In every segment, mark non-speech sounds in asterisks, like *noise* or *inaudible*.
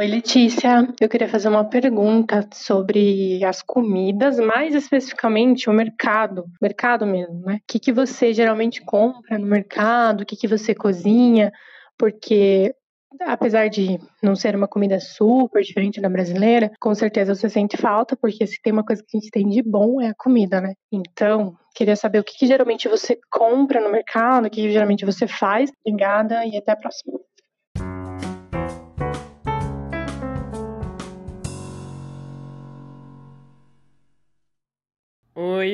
Oi, Letícia. Eu queria fazer uma pergunta sobre as comidas, mais especificamente o mercado, mercado mesmo, né? O que, que você geralmente compra no mercado? O que, que você cozinha? Porque apesar de não ser uma comida super diferente da brasileira, com certeza você sente falta, porque se tem uma coisa que a gente tem de bom é a comida, né? Então, queria saber o que, que geralmente você compra no mercado, o que, que geralmente você faz. Obrigada e até a próxima.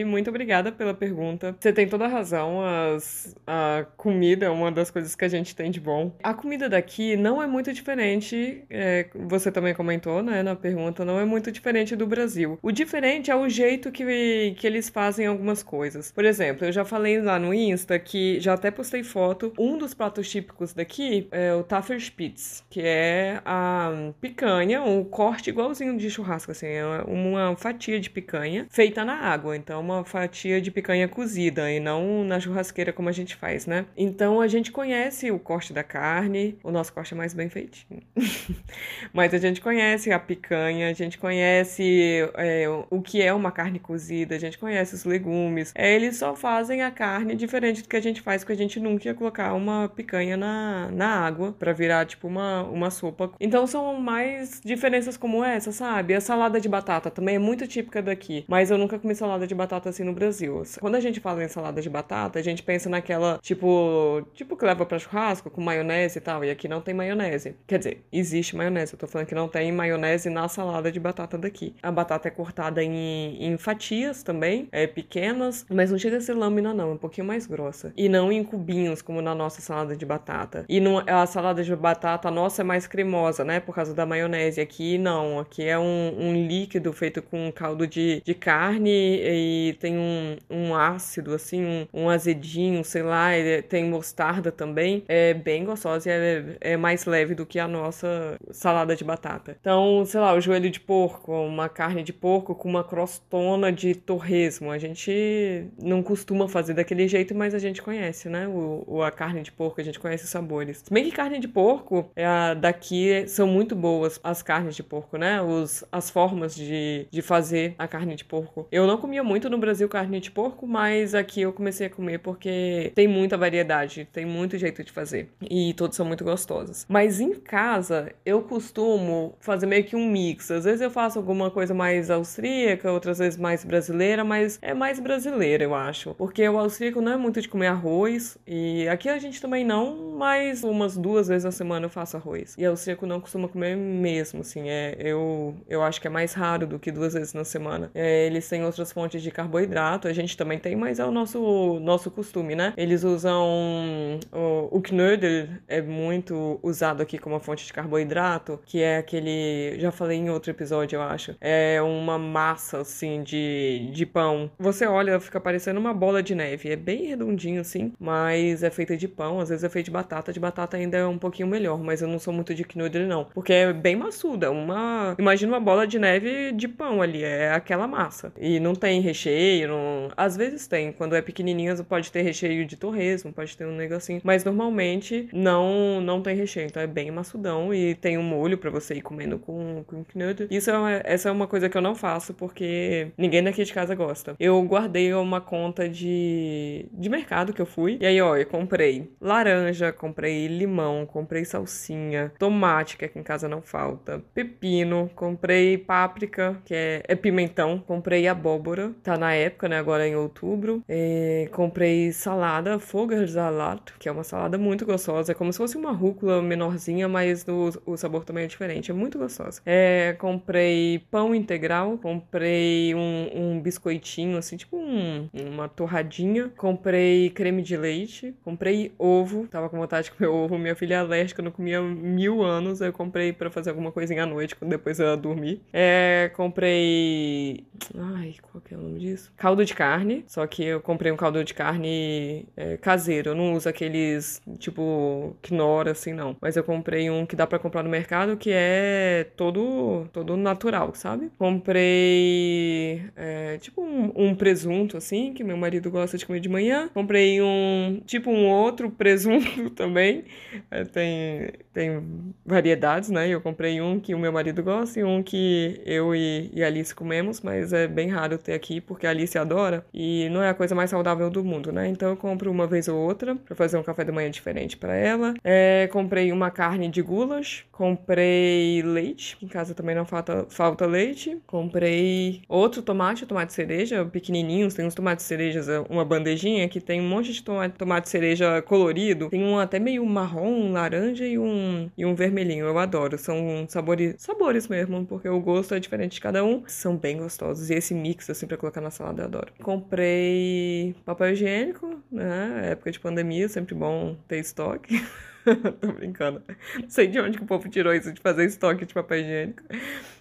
Muito obrigada pela pergunta. Você tem toda a razão, as, a comida é uma das coisas que a gente tem de bom. A comida daqui não é muito diferente, é, você também comentou, né, na pergunta, não é muito diferente do Brasil. O diferente é o jeito que, que eles fazem algumas coisas. Por exemplo, eu já falei lá no Insta que já até postei foto, um dos pratos típicos daqui é o Tafelspitz, que é a picanha, um corte igualzinho de churrasco, assim, é uma fatia de picanha feita na água. Então, uma fatia de picanha cozida e não na churrasqueira como a gente faz, né? Então, a gente conhece o corte da carne, o nosso corte é mais bem feitinho. *laughs* Mas a gente conhece a picanha, a gente conhece é, o que é uma carne cozida, a gente conhece os legumes. É, eles só fazem a carne diferente do que a gente faz, porque a gente nunca ia colocar uma picanha na, na água para virar tipo uma, uma sopa. Então, são mais diferenças como essa, sabe? A salada de batata também é muito típica daqui, mas eu nunca comi salada de batata assim no Brasil. Quando a gente fala em salada de batata, a gente pensa naquela, tipo, tipo que leva para churrasco com maionese e tal, e aqui não tem maionese. Quer dizer, existe maionese, eu tô falando que não tem maionese na salada de batata daqui. A batata é cortada em, em fatias também, é pequenas, mas não chega a ser lâmina não, é um pouquinho mais grossa. E não em cubinhos como na nossa salada de batata. E no, a salada de batata nossa é mais cremosa, né, por causa da maionese. Aqui não, aqui é um, um líquido feito com caldo de, de carne e tem um, um ácido, assim, um, um azedinho, sei lá, tem mostarda também. É bem gostosa e é, é mais leve do que a nossa salada de batata. Então, sei lá, o joelho de porco, uma carne de porco com uma crostona de torresmo. A gente não costuma fazer daquele jeito, mas a gente conhece, né? O, o a carne de porco, a gente conhece os sabores. Se bem que carne de porco é, daqui são muito boas as carnes de porco, né? Os, as formas de, de fazer a carne de porco. Eu não comia muito no Brasil carne de porco, mas aqui eu comecei a comer porque tem muita variedade, tem muito jeito de fazer e todos são muito gostosos. Mas em casa eu costumo fazer meio que um mix. Às vezes eu faço alguma coisa mais austríaca, outras vezes mais brasileira, mas é mais brasileira, eu acho. Porque o austríaco não é muito de comer arroz e aqui a gente também não, mas umas duas vezes na semana eu faço arroz. E austríaco não costuma comer mesmo, assim, é eu eu acho que é mais raro do que duas vezes na semana. É, eles têm outras fontes de carboidrato, a gente também tem, mas é o nosso, nosso costume, né? Eles usam o, o knödel, é muito usado aqui como fonte de carboidrato, que é aquele, já falei em outro episódio, eu acho, é uma massa, assim, de, de pão. Você olha, fica parecendo uma bola de neve, é bem redondinho, assim, mas é feita de pão, às vezes é feito de batata, de batata ainda é um pouquinho melhor, mas eu não sou muito de knödel, não, porque é bem maçuda, uma... Imagina uma bola de neve de pão ali, é aquela massa, e não tem recheio. Não... Às vezes tem. Quando é pequenininho, pode ter recheio de torresmo, pode ter um negocinho. Mas normalmente não não tem recheio. Então é bem maçudão e tem um molho para você ir comendo com, com knödel. Isso é essa é uma coisa que eu não faço porque ninguém daqui de casa gosta. Eu guardei uma conta de, de mercado que eu fui. E aí, ó, eu comprei laranja, comprei limão, comprei salsinha, tomate, que aqui em casa não falta, pepino, comprei páprica, que é, é pimentão, comprei abóbora, tá na época, né? Agora em outubro. É, comprei salada, Vogelsalat, que é uma salada muito gostosa. É como se fosse uma rúcula menorzinha, mas o, o sabor também é diferente. É muito gostosa. É, comprei pão integral, comprei um, um biscoitinho, assim, tipo um, uma torradinha. Comprei creme de leite, comprei ovo. Tava com vontade de comer ovo. Minha filha é alérgica, não comia mil anos. Eu comprei para fazer alguma coisinha à noite, depois ela dormir. É, comprei. Ai, qual que é o nome disso? caldo de carne, só que eu comprei um caldo de carne é, caseiro, eu não uso aqueles tipo quinora assim não, mas eu comprei um que dá para comprar no mercado que é todo todo natural, sabe? Comprei é, tipo um, um presunto assim que meu marido gosta de comer de manhã. Comprei um tipo um outro *laughs* presunto também, é, tem tem variedades, né? Eu comprei um que o meu marido gosta e um que eu e, e Alice comemos, mas é bem raro ter aqui porque a Alice adora e não é a coisa mais saudável do mundo, né? Então eu compro uma vez ou outra para fazer um café da manhã diferente para ela. É, comprei uma carne de gulas, comprei leite, em casa também não falta, falta leite. Comprei outro tomate, tomate cereja, pequenininhos, tem uns tomates cerejas, uma bandejinha que tem um monte de tomate, tomate cereja colorido, tem um até meio marrom, laranja e um, e um vermelhinho. Eu adoro, são sabores, sabores mesmo, porque o gosto é diferente de cada um. São bem gostosos. E esse mix, assim, pra colocar na salada, eu adoro. Comprei papel higiênico, né? Época de pandemia, sempre bom ter estoque. *laughs* *laughs* Tô brincando. Não sei de onde que o povo tirou isso de fazer estoque de papel higiênico.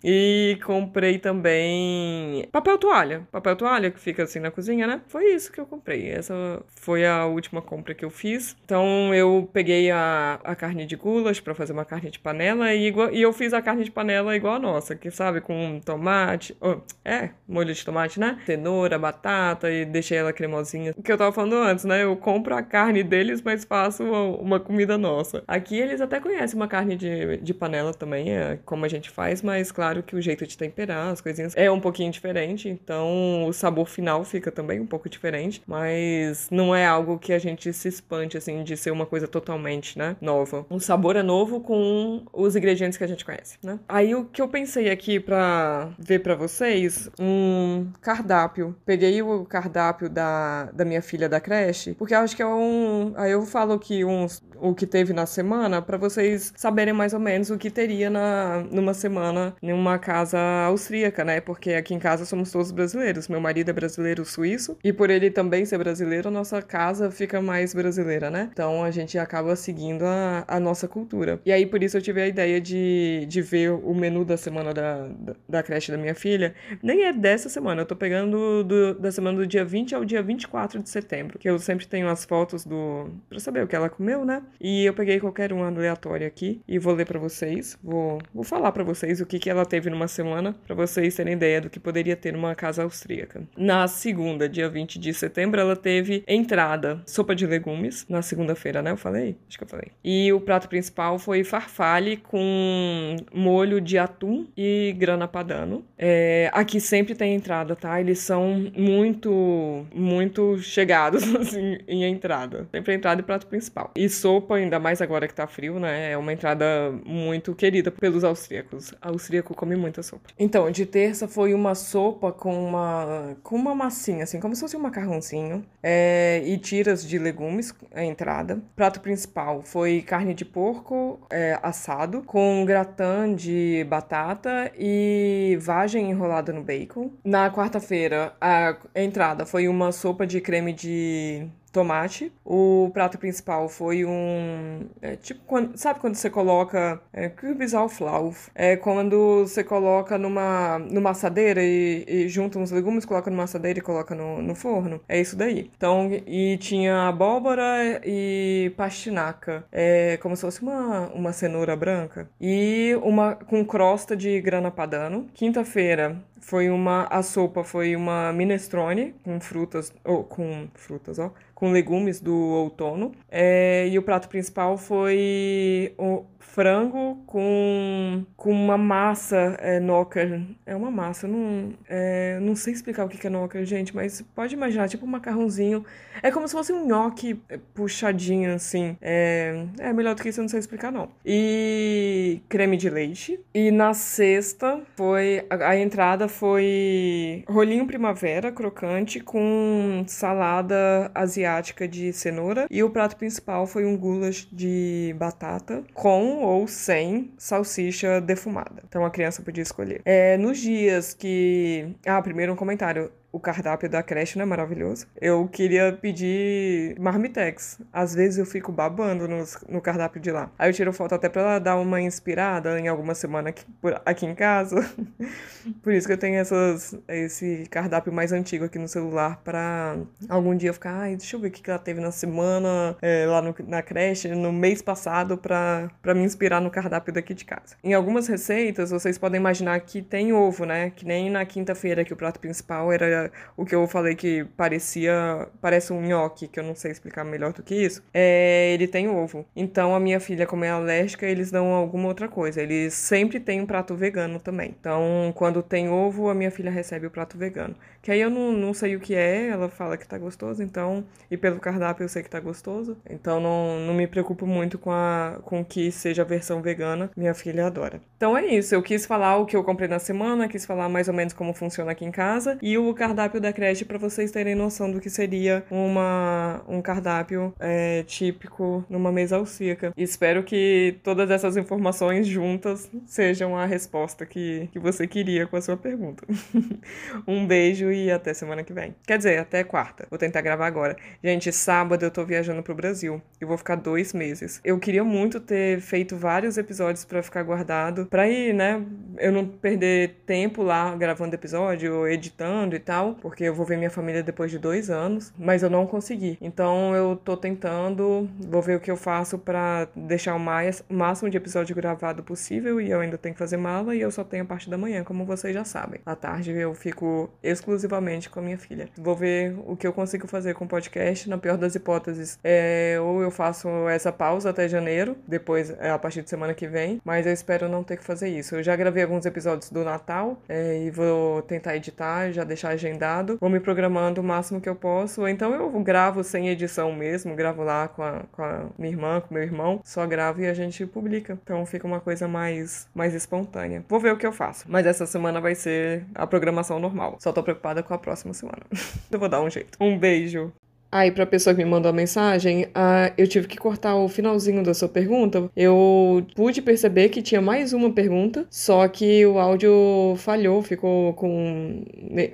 E comprei também papel toalha. Papel toalha que fica assim na cozinha, né? Foi isso que eu comprei. Essa foi a última compra que eu fiz. Então eu peguei a, a carne de gulas para fazer uma carne de panela e, igual, e eu fiz a carne de panela igual a nossa, que sabe, com tomate. Oh, é, molho de tomate, né? Cenoura, batata e deixei ela cremosinha. O que eu tava falando antes, né? Eu compro a carne deles, mas faço uma, uma comida nova nossa. Aqui eles até conhecem uma carne de, de panela também, é como a gente faz, mas claro que o jeito de temperar as coisinhas é um pouquinho diferente, então o sabor final fica também um pouco diferente, mas não é algo que a gente se espante assim de ser uma coisa totalmente, né, nova. O sabor é novo com os ingredientes que a gente conhece, né? Aí o que eu pensei aqui para ver para vocês, um cardápio. Peguei o cardápio da, da minha filha da creche, porque eu acho que é um, aí eu falo que uns o que teve na semana para vocês saberem mais ou menos o que teria na, numa semana em uma casa austríaca, né? Porque aqui em casa somos todos brasileiros. Meu marido é brasileiro suíço e por ele também ser brasileiro, a nossa casa fica mais brasileira, né? Então a gente acaba seguindo a, a nossa cultura. E aí por isso eu tive a ideia de, de ver o menu da semana da, da, da creche da minha filha. Nem é dessa semana, eu tô pegando do, da semana do dia 20 ao dia 24 de setembro, que eu sempre tenho as fotos do. pra saber o que ela comeu, né? E eu peguei qualquer um aleatório aqui e vou ler para vocês. Vou, vou falar para vocês o que, que ela teve numa semana, para vocês terem ideia do que poderia ter numa casa austríaca. Na segunda, dia 20 de setembro, ela teve entrada, sopa de legumes. Na segunda-feira, né? Eu falei? Acho que eu falei. E o prato principal foi farfalle com molho de atum e grana padano. É, aqui sempre tem entrada, tá? Eles são muito, muito chegados, *laughs* assim, em entrada. Sempre entrada e prato principal. E sopa, ainda mais agora que tá frio, né? É uma entrada muito querida pelos austríacos. Austríaco come muita sopa. Então, de terça foi uma sopa com uma, com uma massinha, assim, como se fosse um macarrãozinho. É, e tiras de legumes, a entrada. Prato principal foi carne de porco é, assado, com gratin de batata e vagem enrolada no bacon. Na quarta-feira, a entrada foi uma sopa de creme de tomate. O prato principal foi um. É, tipo, quando, sabe quando você coloca. É, Kürbissauflauf. É quando você coloca numa, numa assadeira e, e junta uns legumes, coloca numa assadeira e coloca no, no forno. É isso daí. Então, e tinha abóbora e pastinaca. É como se fosse uma, uma cenoura branca. E uma com crosta de grana padano. Quinta-feira foi uma. A sopa foi uma minestrone com frutas. Ou com frutas, ó. Com legumes do outono. É, e o prato principal foi o frango com, com uma massa é, knocker. É uma massa, não, é, não sei explicar o que é knocker, gente, mas pode imaginar, tipo um macarrãozinho. É como se fosse um nhoque é, puxadinho, assim. É, é melhor do que isso, eu não sei explicar, não. E creme de leite. E na sexta foi. A, a entrada foi rolinho primavera crocante com salada asiática de cenoura. E o prato principal foi um goulash de batata com ou sem salsicha defumada. Então a criança podia escolher. É, nos dias que. Ah, primeiro um comentário o cardápio da creche não é maravilhoso? Eu queria pedir marmitex. Às vezes eu fico babando nos, no cardápio de lá. Aí eu tiro foto até pra dar uma inspirada em alguma semana aqui, por, aqui em casa. *laughs* por isso que eu tenho essas, esse cardápio mais antigo aqui no celular pra algum dia eu ficar, ai, deixa eu ver o que ela teve na semana, é, lá no, na creche, no mês passado, pra, pra me inspirar no cardápio daqui de casa. Em algumas receitas, vocês podem imaginar que tem ovo, né? Que nem na quinta-feira que o prato principal era o que eu falei que parecia, parece um nhoque, que eu não sei explicar melhor do que isso. É, ele tem ovo. Então a minha filha, como é alérgica, eles dão alguma outra coisa. Eles sempre têm um prato vegano também. Então, quando tem ovo, a minha filha recebe o prato vegano. Que aí eu não, não sei o que é, ela fala que tá gostoso, então, e pelo cardápio eu sei que tá gostoso. Então não, não me preocupo muito com a com que seja a versão vegana. Minha filha adora. Então é isso, eu quis falar o que eu comprei na semana, quis falar mais ou menos como funciona aqui em casa e o cardápio da creche para vocês terem noção do que seria uma, um cardápio é, típico numa mesa austríaca. Espero que todas essas informações juntas sejam a resposta que, que você queria com a sua pergunta. *laughs* um beijo e até semana que vem. Quer dizer, até quarta. Vou tentar gravar agora. Gente, sábado eu tô viajando pro Brasil. Eu vou ficar dois meses. Eu queria muito ter feito vários episódios para ficar guardado, pra ir, né? Eu não perder tempo lá gravando episódio, editando e tal, porque eu vou ver minha família depois de dois anos, mas eu não consegui. Então eu tô tentando, vou ver o que eu faço para deixar o, mais, máximo de episódio gravado possível e eu ainda tenho que fazer mala e eu só tenho a parte da manhã, como vocês já sabem. À tarde eu fico exclusivamente com a minha filha. Vou ver o que eu consigo fazer com o podcast. Na pior das hipóteses, é, ou eu faço essa pausa até janeiro, depois é a partir de semana que vem, mas eu espero não ter que fazer isso. Eu já gravei alguns episódios do Natal é, e vou tentar editar, já deixar agendado. Vou me programando o máximo que eu posso. Ou então eu gravo sem edição mesmo, gravo lá com a, com a minha irmã, com meu irmão, só gravo e a gente publica. Então fica uma coisa mais, mais espontânea. Vou ver o que eu faço. Mas essa semana vai ser a programação normal. Só tô preocupada com a próxima semana. *laughs* eu vou dar um jeito. Um beijo. Aí, para a pessoa que me mandou a mensagem, uh, eu tive que cortar o finalzinho da sua pergunta. Eu pude perceber que tinha mais uma pergunta, só que o áudio falhou, ficou com,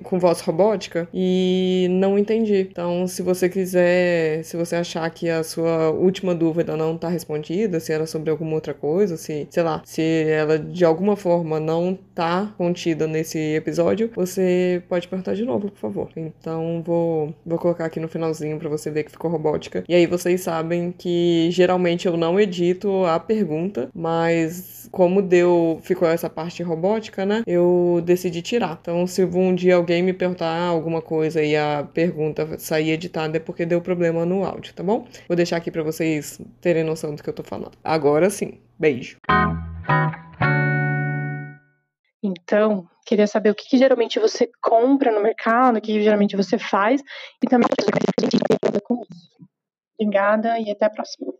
com voz robótica e não entendi. Então, se você quiser, se você achar que a sua última dúvida não está respondida, se era sobre alguma outra coisa, se, sei lá, se ela de alguma forma não está contida nesse episódio, você pode perguntar de novo, por favor. Então, vou, vou colocar aqui no finalzinho para você ver que ficou robótica. E aí vocês sabem que geralmente eu não edito a pergunta, mas como deu, ficou essa parte robótica, né? Eu decidi tirar. Então, se um dia alguém me perguntar alguma coisa e a pergunta sair editada é porque deu problema no áudio, tá bom? Vou deixar aqui para vocês terem noção do que eu tô falando. Agora sim. Beijo. Então, queria saber o que, que, geralmente você compra no mercado, o que, que geralmente você faz, e também com isso. Obrigada e até a próxima.